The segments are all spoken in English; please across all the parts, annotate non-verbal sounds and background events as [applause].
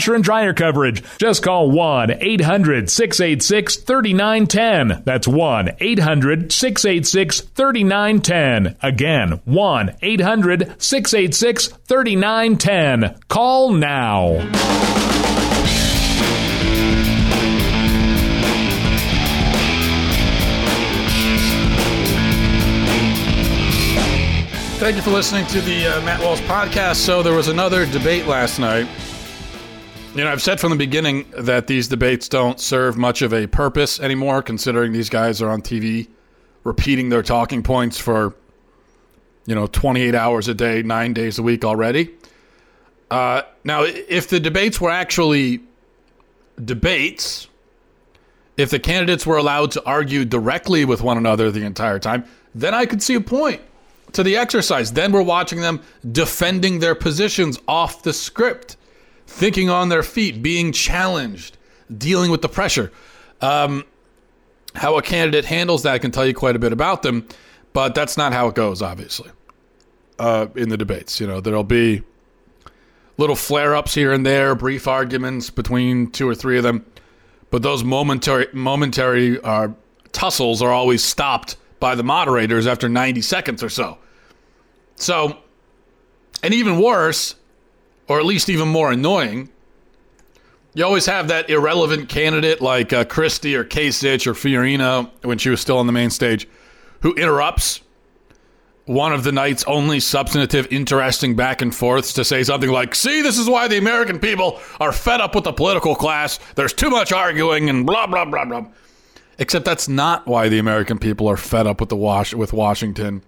washer and dryer coverage. Just call 1 800 686 3910. That's 1 800 686 3910. Again, 1 800 686 3910. Call now. Thank you for listening to the uh, Matt Walsh podcast. So, there was another debate last night. You know, I've said from the beginning that these debates don't serve much of a purpose anymore, considering these guys are on TV repeating their talking points for, you know, 28 hours a day, nine days a week already. Uh, now, if the debates were actually debates, if the candidates were allowed to argue directly with one another the entire time, then I could see a point to the exercise. Then we're watching them defending their positions off the script, thinking on their feet, being challenged, dealing with the pressure. Um, how a candidate handles that can tell you quite a bit about them, but that's not how it goes, obviously, uh, in the debates. You know, there'll be little flare ups here and there, brief arguments between two or three of them, but those momentary, momentary uh, tussles are always stopped by the moderators after 90 seconds or so. So, and even worse, or at least even more annoying, you always have that irrelevant candidate like uh, Christie or Kasich or Fiorina when she was still on the main stage who interrupts one of the night's only substantive, interesting back and forths to say something like, See, this is why the American people are fed up with the political class. There's too much arguing and blah, blah, blah, blah. Except that's not why the American people are fed up with the wash with Washington,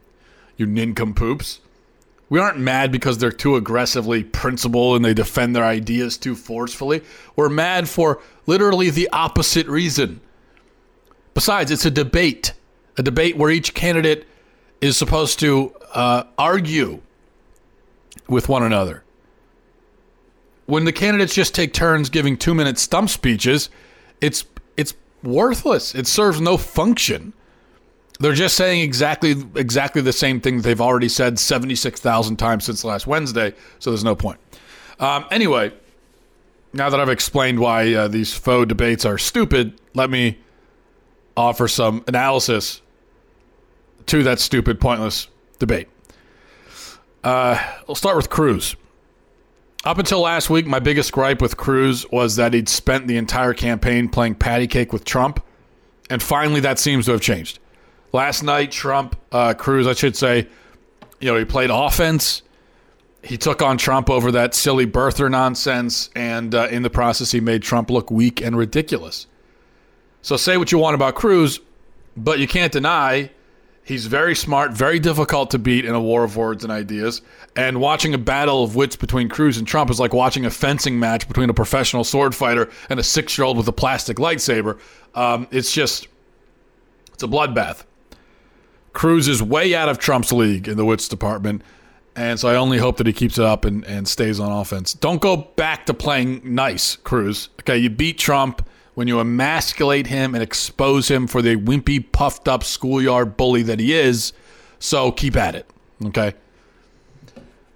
you nincompoops. We aren't mad because they're too aggressively principled and they defend their ideas too forcefully. We're mad for literally the opposite reason. Besides, it's a debate, a debate where each candidate is supposed to uh, argue with one another. When the candidates just take turns giving two minute stump speeches, it's it's worthless. It serves no function. They're just saying exactly exactly the same thing they've already said 76,000 times since last Wednesday, so there's no point. Um, anyway, now that I've explained why uh, these faux debates are stupid, let me offer some analysis to that stupid, pointless debate. Uh, we'll start with Cruz. Up until last week, my biggest gripe with Cruz was that he'd spent the entire campaign playing patty cake with Trump, and finally that seems to have changed. Last night, Trump, uh, Cruz, I should say, you know, he played offense. He took on Trump over that silly birther nonsense, and uh, in the process, he made Trump look weak and ridiculous. So say what you want about Cruz, but you can't deny he's very smart, very difficult to beat in a war of words and ideas. And watching a battle of wits between Cruz and Trump is like watching a fencing match between a professional sword fighter and a six-year-old with a plastic lightsaber. Um, it's just, it's a bloodbath. Cruz is way out of Trump's league in the wits department. And so I only hope that he keeps it up and, and stays on offense. Don't go back to playing nice, Cruz. Okay, you beat Trump when you emasculate him and expose him for the wimpy, puffed up schoolyard bully that he is. So keep at it. Okay.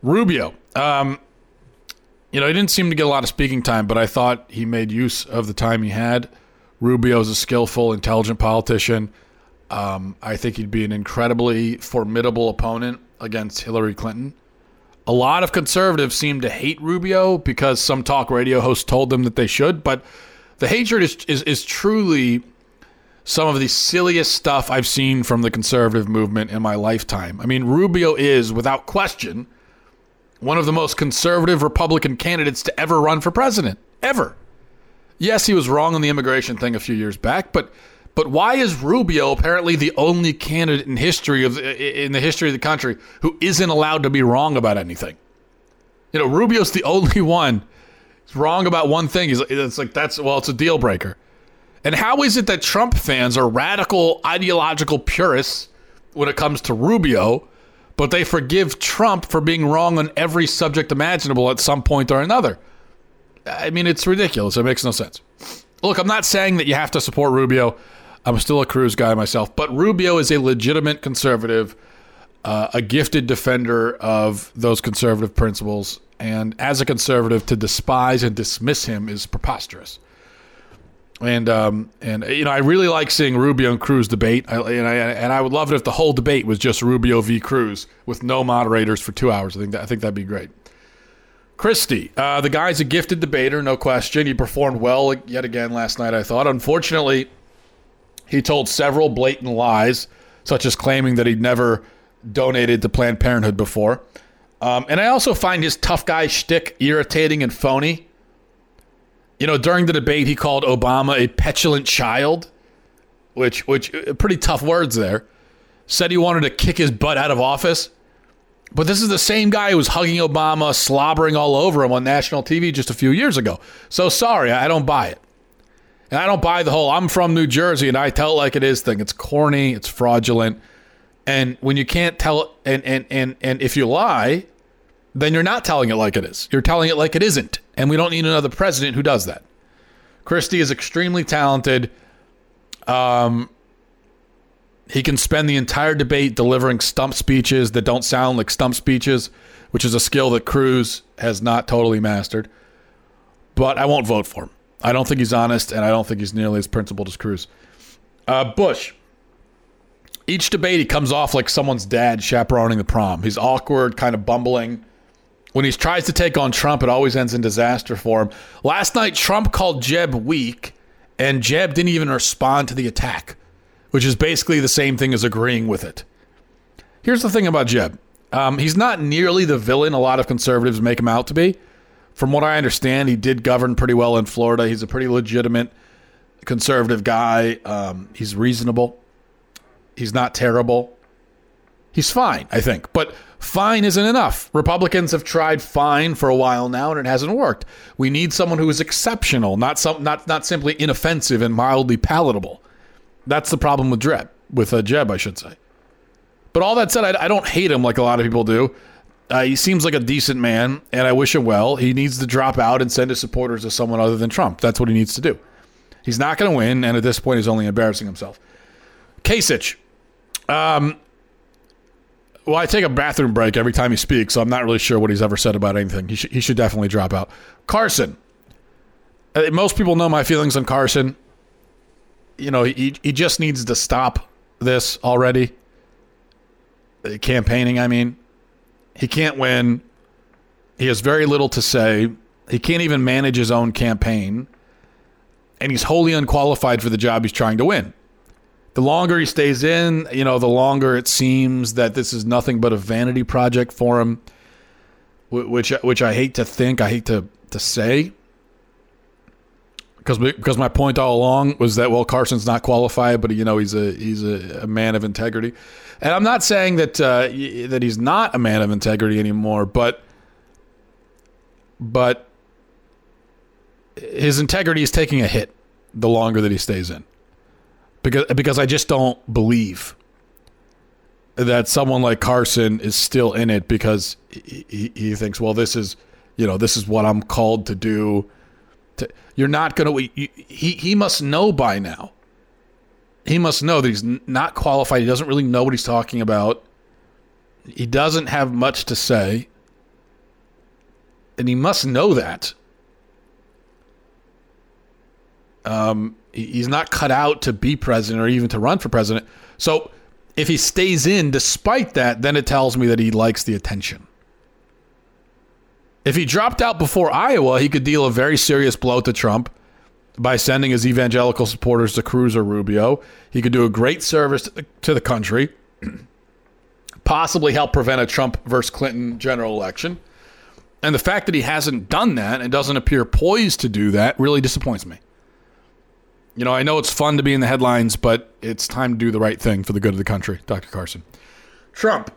Rubio. Um, you know, he didn't seem to get a lot of speaking time, but I thought he made use of the time he had. Rubio is a skillful, intelligent politician. Um, I think he'd be an incredibly formidable opponent against Hillary Clinton. A lot of conservatives seem to hate Rubio because some talk radio hosts told them that they should, but the hatred is, is, is truly some of the silliest stuff I've seen from the conservative movement in my lifetime. I mean, Rubio is, without question, one of the most conservative Republican candidates to ever run for president, ever. Yes, he was wrong on the immigration thing a few years back, but but why is Rubio apparently the only candidate in history of in the history of the country who isn't allowed to be wrong about anything? You know, Rubio's the [laughs] only one who's wrong about one thing. He's it's like that's well, it's a deal breaker. And how is it that Trump fans are radical ideological purists when it comes to Rubio, but they forgive Trump for being wrong on every subject imaginable at some point or another? I mean, it's ridiculous. It makes no sense. Look, I'm not saying that you have to support Rubio. I'm still a Cruz guy myself, but Rubio is a legitimate conservative, uh, a gifted defender of those conservative principles. And as a conservative, to despise and dismiss him is preposterous. And um, and you know, I really like seeing Rubio and Cruz debate. I, and I and I would love it if the whole debate was just Rubio v. Cruz with no moderators for two hours. I think that, I think that'd be great. Christie, uh, the guy's a gifted debater, no question. He performed well yet again last night, I thought. Unfortunately, he told several blatant lies, such as claiming that he'd never donated to Planned Parenthood before. Um, and I also find his tough guy shtick irritating and phony. You know, during the debate, he called Obama a petulant child, which, which, uh, pretty tough words there. Said he wanted to kick his butt out of office. But this is the same guy who was hugging Obama, slobbering all over him on national TV just a few years ago. So sorry, I don't buy it. And I don't buy the whole I'm from New Jersey and I tell it like it is thing. It's corny, it's fraudulent. And when you can't tell it and and and and if you lie, then you're not telling it like it is. You're telling it like it isn't. And we don't need another president who does that. Christie is extremely talented. Um he can spend the entire debate delivering stump speeches that don't sound like stump speeches, which is a skill that Cruz has not totally mastered. But I won't vote for him. I don't think he's honest, and I don't think he's nearly as principled as Cruz. Uh, Bush. Each debate, he comes off like someone's dad chaperoning the prom. He's awkward, kind of bumbling. When he tries to take on Trump, it always ends in disaster for him. Last night, Trump called Jeb weak, and Jeb didn't even respond to the attack which is basically the same thing as agreeing with it. Here's the thing about Jeb um, he's not nearly the villain a lot of conservatives make him out to be. From what I understand, he did govern pretty well in Florida. He's a pretty legitimate conservative guy. Um, he's reasonable. He's not terrible. He's fine, I think. But fine isn't enough. Republicans have tried fine for a while now, and it hasn't worked. We need someone who is exceptional, not some, not not simply inoffensive and mildly palatable. That's the problem with Jeb, with uh, Jeb, I should say. But all that said, I, I don't hate him like a lot of people do. Uh, he seems like a decent man, and I wish him well. He needs to drop out and send his supporters to someone other than Trump. That's what he needs to do. He's not going to win, and at this point, he's only embarrassing himself. Kasich. Um, well, I take a bathroom break every time he speaks, so I'm not really sure what he's ever said about anything. He, sh- he should definitely drop out. Carson. Uh, most people know my feelings on Carson you know, he he just needs to stop this already. The campaigning, I mean, he can't win. He has very little to say. He can't even manage his own campaign. And he's wholly unqualified for the job he's trying to win. The longer he stays in, you know, the longer it seems that this is nothing but a vanity project for him, which which I hate to think, I hate to to say because because my point all along was that well Carson's not qualified, but you know he's a he's a, a man of integrity, and I'm not saying that uh, that he's not a man of integrity anymore, but but his integrity is taking a hit the longer that he stays in, because because I just don't believe that someone like Carson is still in it because he, he, he thinks well this is you know this is what I'm called to do to, you're not going to. He he must know by now. He must know that he's not qualified. He doesn't really know what he's talking about. He doesn't have much to say, and he must know that. Um, he's not cut out to be president or even to run for president. So if he stays in despite that, then it tells me that he likes the attention. If he dropped out before Iowa, he could deal a very serious blow to Trump by sending his evangelical supporters to Cruz or Rubio. He could do a great service to the, country, [clears throat] possibly help prevent a Trump versus Clinton general election. And the fact that he hasn't done that and doesn't appear poised to do that really disappoints me. You know, I know it's fun to be in the headlines, but it's time to do the right thing for the good of the country, Dr. Carson. Trump.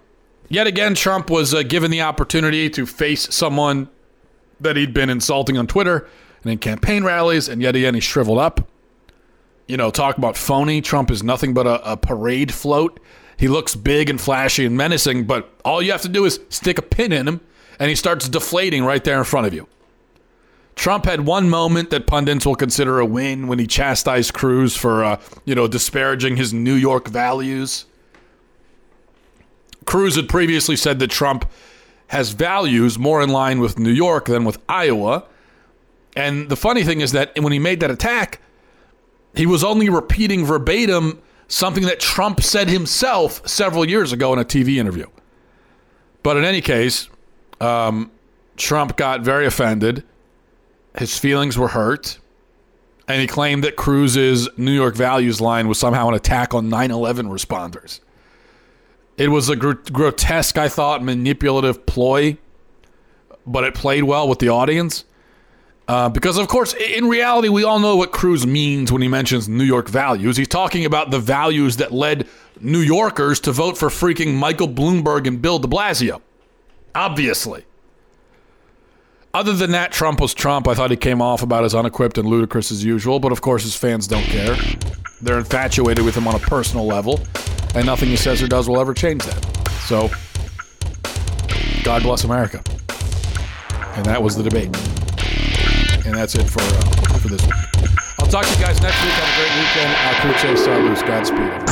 Yet again, Trump was uh, given the opportunity to face someone that he'd been insulting on Twitter and in campaign rallies, and yet again, he shriveled up. You know, talk about phony. Trump is nothing but a, a parade float. He looks big and flashy and menacing, but all you have to do is stick a pin in him, and he starts deflating right there in front of you. Trump had one moment that pundits will consider a win when he chastised Cruz for, uh, you know, disparaging his New York values. Cruz had previously said that Trump has values more in line with New York than with Iowa. And the funny thing is that when he made that attack, he was only repeating verbatim something that Trump said himself several years ago in a TV interview. But in any case, um, Trump got very offended his feelings were hurt, and he claimed that Cruz's New York values line was somehow an attack on 9 11 responders. It was a gr- grotesque, I thought, manipulative ploy, but it played well with the audience. Uh, because, of course, in reality, we all know what Cruz means when he mentions New York values. He's talking about the values that led New Yorkers to vote for freaking Michael Bloomberg and Bill de Blasio. Obviously. Other than that, Trump was Trump. I thought he came off about as unequipped and ludicrous as usual, but of course his fans don't care. They're infatuated with him on a personal level, and nothing he says or does will ever change that. So, God bless America. And that was the debate. And that's it for uh, for this week. I'll talk to you guys next week. Have a great weekend. Say salute. Godspeed.